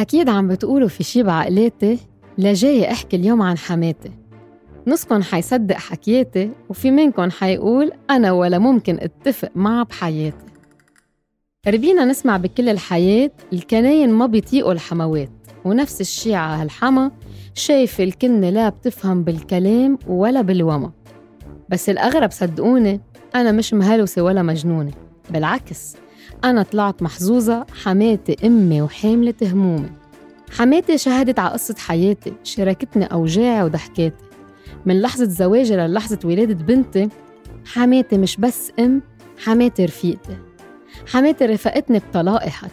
أكيد عم بتقولوا في شي بعقلاتي لجاي أحكي اليوم عن حماتي. نصكن حيصدق حكياتي وفي منكن حيقول أنا ولا ممكن أتفق معها بحياتي. ربينا نسمع بكل الحياة الكناين ما بيطيقوا الحموات ونفس الشي هالحما شايف الكنة لا بتفهم بالكلام ولا بالوما. بس الأغرب صدقوني أنا مش مهلوسة ولا مجنونة بالعكس. أنا طلعت محظوظة حماتي أمي وحاملة همومي. حماتي شهدت على قصة حياتي شاركتني أوجاعي وضحكاتي. من لحظة زواجي للحظة ولادة بنتي حماتي مش بس أم حماتي رفيقتي. حماتي رفقتني بطلاقي حتى.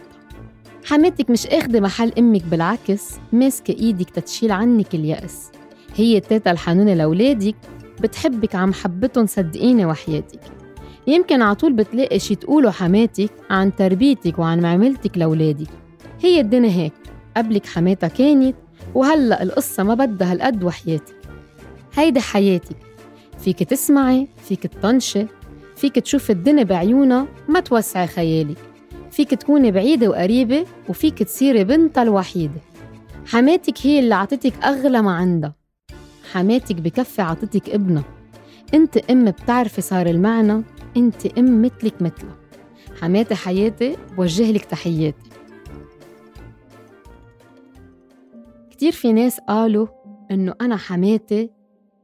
حماتك مش أخدة محل أمك بالعكس ماسكة إيدك تتشيل عنك اليأس. هي التيتا الحنونة لولادك بتحبك عم حبتهم صدقيني وحياتك. يمكن عطول بتلاقي شي تقوله حماتك عن تربيتك وعن معاملتك لولادك هي الدنيا هيك قبلك حماتها كانت وهلأ القصة ما بدها هالقد وحياتك. هيدي حياتك. فيك تسمعي فيك تطنشي فيك تشوف الدنيا بعيونها ما توسعي خيالك. فيك تكوني بعيدة وقريبة وفيك تصيري بنتها الوحيدة. حماتك هي اللي عطتك أغلى ما عندها. حماتك بكفي عطتك ابنها. انت أم بتعرفي صار المعنى انت ام مثلك مثلها حماتي حياتي بوجه لك تحياتي. كتير في ناس قالوا إنه أنا حماتي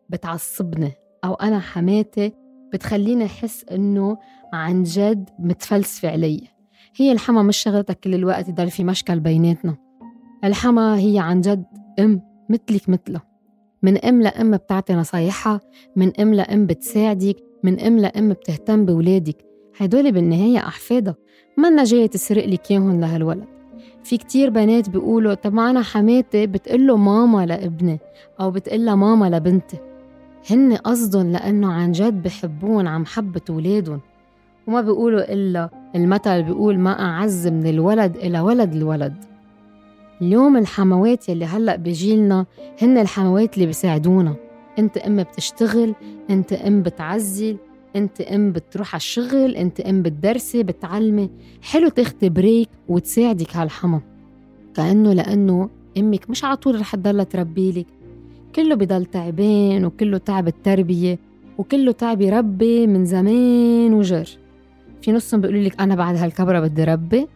بتعصبني أو أنا حماتي بتخليني أحس إنه عن جد متفلسفة علي. هي الحما مش شغلتك كل الوقت يضل في مشكل بيناتنا. الحما هي عن جد ام مثلك مثلها من ام لام بتعطي نصايحها من ام لام بتساعدك من ام لام بتهتم بولادك هدول بالنهاية أحفادها منا جاية تسرق لك إياهم لهالولد. في كتير بنات بيقولوا طب أنا حماتي بتقله ماما لابني أو بتقلها ماما لبنتي. هن قصدهم لأنه عن جد بحبون عم حبة ولادهم. وما بيقولوا إلا المثل بيقول ما أعز من الولد إلى ولد الولد. اليوم الحموات يلي هلأ بجيلنا هن الحموات اللي بيساعدونا. انت ام بتشتغل انت ام بتعزل انت ام بتروح على الشغل انت ام بتدرسي بتعلمي حلو تاخدي break وتساعدك هالحما كأنه لأنه أمك مش على طول رح تضلها تربيلك كله بضل تعبان وكله تعب التربية وكله تعب يربي من زمان وجر. في نصهم بيقولوا لك أنا بعد هالكبرة بدي ربي.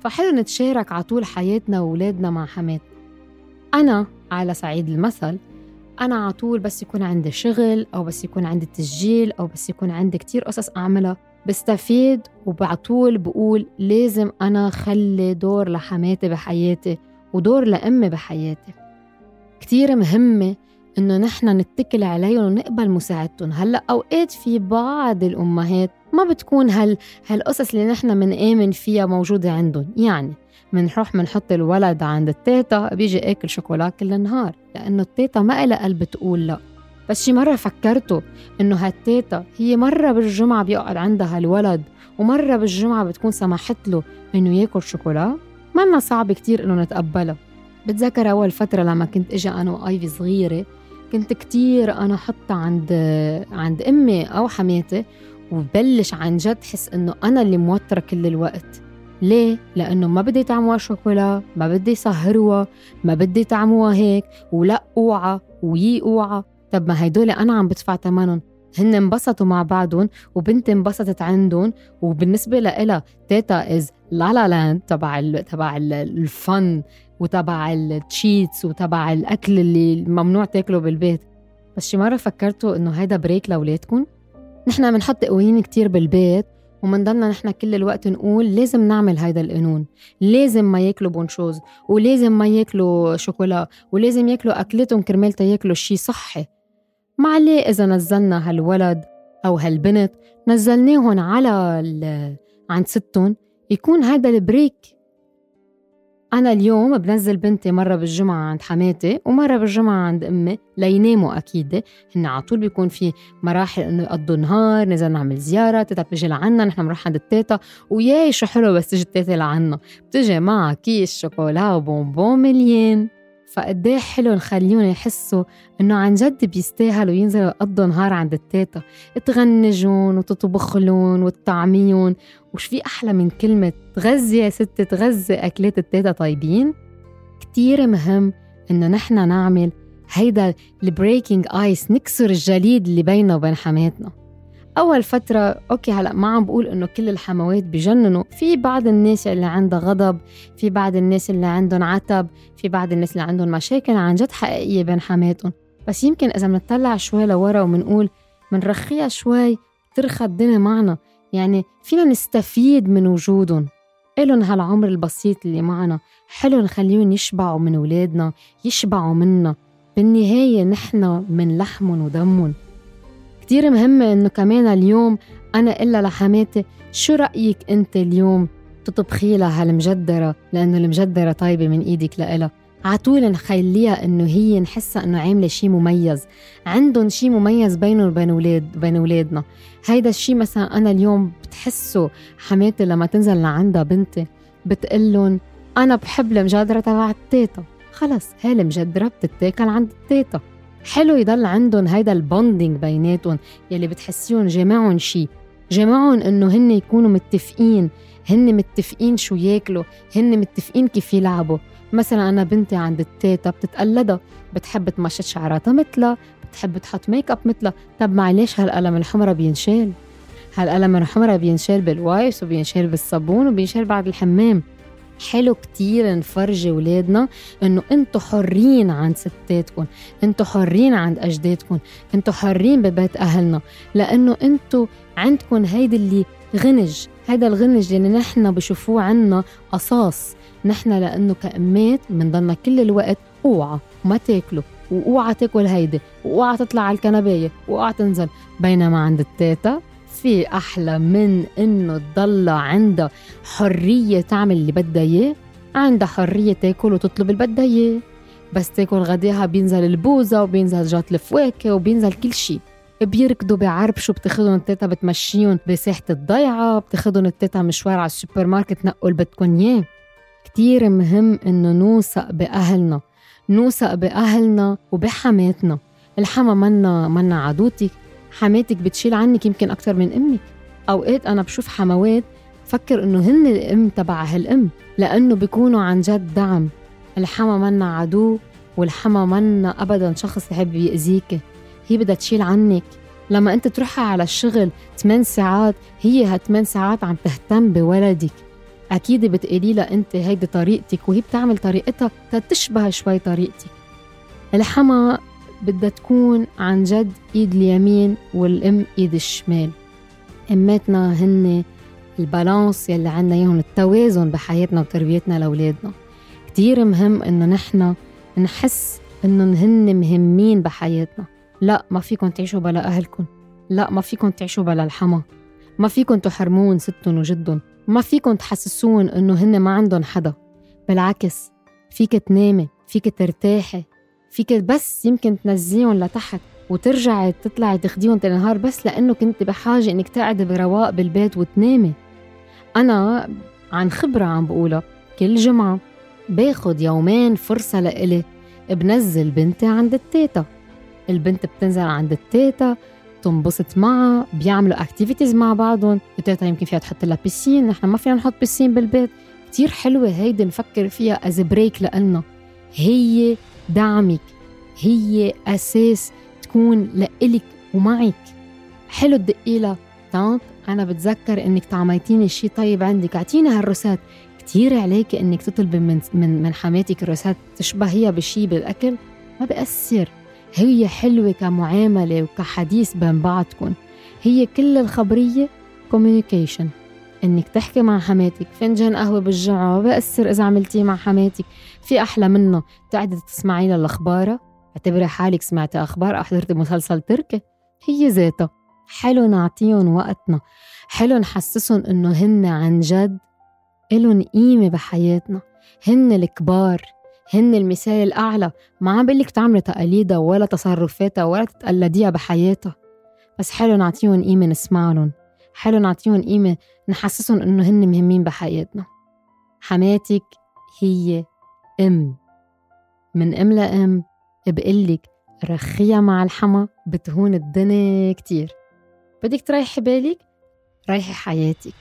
فحلو نتشارك على طول حياتنا وولادنا مع حماتنا. أنا على صعيد المثل أنا على طول بس يكون عندي شغل أو بس يكون عندي تسجيل أو بس يكون عندي كتير قصص أعملها. بستفيد وبعطول بقول لازم أنا خلي دور لحماتي بحياتي ودور لأمي بحياتي. كتير مهمة إنه نحن نتكل عليهم ونقبل مساعدتهم. هلأ أوقات في بعض الأمهات ما بتكون هال هالقصص اللي نحن منآمن فيها موجودة عندهم. يعني منروح منحط الولد عند التيتا بيجي أكل شوكولا كل النهار لأنه التيتا ما إلها قلب تقول لا. بس شي مرة فكرته إنه هالتيتا هي مرة بالجمعة بيقعد عندها الولد ومرة بالجمعة بتكون سمحت له إنه ياكل شوكولا. منا صعب كتير إنه نتقبلها. بتذكر أول فترة لما كنت إجا أنا وأيفي صغيرة كنت كتير أنا حطها عند عند أمي أو حماتي وبلش عن جد حس إنه أنا اللي موترة كل الوقت. ليه؟ لأنه ما بدي يطعموها شوكولا ما بدي يسهروها ما بدي يطعموها هيك ولا اوعى ويي اوعى طب ما هيدول أنا عم بدفع ثمنهم هن انبسطوا مع بعضهم وبنتي انبسطت عندهم وبالنسبة لإلها تيتا is la la land تبع تبع ال fun وتبع ال treats وتبع الأكل اللي ممنوع تاكله بالبيت بس شي مرة فكرتوا إنه هيدا break لأولادكم؟ نحن بنحط قوانين كتير بالبيت ومنضلنا نحن كل الوقت نقول لازم نعمل هيدا القانون. لازم ما ياكلوا بونشوز ولازم ما ياكلوا شوكولا ولازم ياكلوا أكلتهم كرمال ياكلوا شي صحي. ما عليه إذا نزلنا هالولد أو هالبنت نزلناهم على عند ستهم يكون هذا ال break أنا اليوم بنزل بنتي مرة بالجمعة عند حماتي ومرة بالجمعة عند أمي ليناموا أكيد. هن على طول بيكون في مراحل إنه يقضوا النهار نزل نعمل زيارة تيتا بتجي لعنا نحن بنروح عند التيتا وياي شو حلو بس تجي التيتا لعنا. بتجي معها كيس شوكولا وبونبون مليان. فقديه حلو نخليهم يحسوا إنه عن جد بيستاهلوا ينزلوا يقضوا نهار عند التيتا. تغنجون وتطبخلون وتطعميهم وش في أحلى من كلمة تغذي يا ست تغذي أكلات التيتا طيبين؟ كتير مهم إنه نحن نعمل هيدا ال breaking ice نكسر الجليد اللي بيننا وبين حماتنا. أول فترة أوكي هلأ ما عم بقول إنه كل الحموات بجننوا. في بعض الناس اللي عندها غضب في بعض الناس اللي عندهم عتب في بعض الناس اللي عندهم مشاكل عن جد حقيقية بين حماتهم. بس يمكن إذا بنطلع شوي لورا وبنقول منرخيها شوي ترخى الدنيا معنا. يعني فينا نستفيد من وجودهم. إلهم هالعمر البسيط اللي معنا. حلو نخليهم يشبعوا من ولادنا يشبعوا منا. بالنهاية نحن من لحمهم ودمهم. كتير مهمة إنه كمان اليوم أنا إلا لحماتي شو رأيك أنت اليوم تطبخي لها هالمجدرة؟ لأنه المجدرة طيبة من إيدك لإلها. عطول نخليها إنه هي نحسها إنه عاملة شيء مميز. عندهم شيء مميز بينهم وبين أولاد بين أولادنا. هيدا الشيء مثلا أنا اليوم بتحسه حماتي لما تنزل لعندها بنتي بتقلن أنا بحب المجدرة تبع التيتا. خلص هاي المجدرة بتتاكل عند التيتا. حلو يضل عندهم هيدا ال bonding بيناتهم يلي بتحسيهم جمعهم شيء جمعهم إنه هن يكونوا متفقين هن متفقين شو ياكلوا هن متفقين كيف يلعبوا. مثلا أنا بنتي عند التيتا بتتقلدها بتحب تمشط شعراتها مثلها بتحب تحط make up مثلها طب معلش هالقلم الحمرا بينشال. هالقلم الحمرا بينشال بال wipes وبينشال بالصابون وبينشال بعد الحمام. حلو كتير نفرجي ولادنا إنه أنتوا حرين عند ستاتكم أنتوا حرين عند أجدادكم أنتوا حرين ببيت أهلنا لأنه أنتوا عندكم هيدي اللي غنج هيدا الغنج اللي نحن بشوفوه عنا قصاص نحن لأنه كأمات بنضلنا كل الوقت أوعى ما تاكلوا وأوعى تاكل هيدي وأوعى تطلع على الكنباية وأوعى تنزل بينما عند التيتا في أحلى من إنه تضل عندها حرية تعمل اللي بدها إياه عندها حرية تاكل وتطلب اللي بدها إياه. بس تاكل غداها بينزل البوزة وبينزل جات الفواكه وبينزل كل شيء. بيركضوا بعربشوا بتاخذهم التيتا بتمشيهم بساحة الضيعة بتاخذهم التيتا مشوار على السوبر ماركت نقوا اللي بدكم إياه. كتير مهم إنه نوثق بأهلنا نوثق بأهلنا وبحماتنا. الحما منا منا عدوتك حماتك بتشيل عنك يمكن أكثر من أمك أوقات أنا بشوف حموات فكر إنه هن الأم تبع هالأم لأنه بيكونوا عن جد دعم. الحما منا عدو والحما منا أبدا شخص يحب يأذيك. هي بدها تشيل عنك. لما أنت تروحها على الشغل 8 ساعات هي هالثمان ساعات عم تهتم بولدك. أكيد بتقولي لها أنت هيدي طريقتك وهي بتعمل طريقتها تشبه شوي طريقتك. الحما بدها تكون عن جد إيد اليمين والإم إيد الشمال. إماتنا هن البالانس يلي عنا إياهم التوازن بحياتنا وتربيتنا لأولادنا. كتير مهم إنه نحن نحس إنه هن مهمين بحياتنا. لا ما فيكم تعيشوا بلا اهلكم لا ما فيكم تعيشوا بلا الحما. ما فيكم تحرمون ستهم وجدهم ما فيكم تحسسون إنه هن ما عندهم حدا. بالعكس فيك تنامي فيك ترتاحي. فيك بس يمكن تنزيهم لتحت وترجعي تطلعي تاخديهم تاني نهار بس لأنه كنت بحاجة إنك تقعدي برواق بالبيت وتنامي. أنا عن خبرة عم بقولها كل جمعة باخد يومين فرصة لإلي بنزل بنتي عند التيتا. البنت بتنزل عند التيتا تنبسط معها بيعملوا activities مع بعضهم. التيتا يمكن فيها تحط لها piscine نحن ما فينا نحط piscine بالبيت. كتير حلوة هيدي نفكر فيها as break لألنا. هي دعمك هي أساس تكون لإلك ومعك. حلو تدقي لها تانت أنا بتذكر إنك طعميتيني شيء طيب عندك. أعطيني هالروسات كتير عليك إنك تطلبي من من من حماتك الروسات تشبهيها بشي بالأكل. ما بأثر. هي حلوة كمعاملة وكحديث بين بعضكم هي كل الخبرية كوميونيكيشن إنك تحكي مع حماتك فنجان قهوة بالجمعة؟ ما بأثر إذا عملتيه مع حماتك. في أحلى منه. تقعدي تسمعي لها الأخبار. اعتبري حالك سمعتي أخبار أو حضرتي مسلسل تركي. هي ذاتها. حلو نعطيهم وقتنا. حلو نحسسهم إنه هن عن جد إلهم قيمة بحياتنا. هن الكبار. هن المثال الأعلى ما عم بقلك تعملي تقاليدها ولا تصرفاتها ولا تتقلديها بحياتها. بس حلو نعطيهم قيمة نسمع لهم حلو نعطيهم قيمة نحسسهم إنه هن مهمين بحياتنا. حماتك هي أم. من أم لأم بقلك رخية مع الحما بتهون الدنيا كتير. بدك تريحي بالك ريحي حياتك.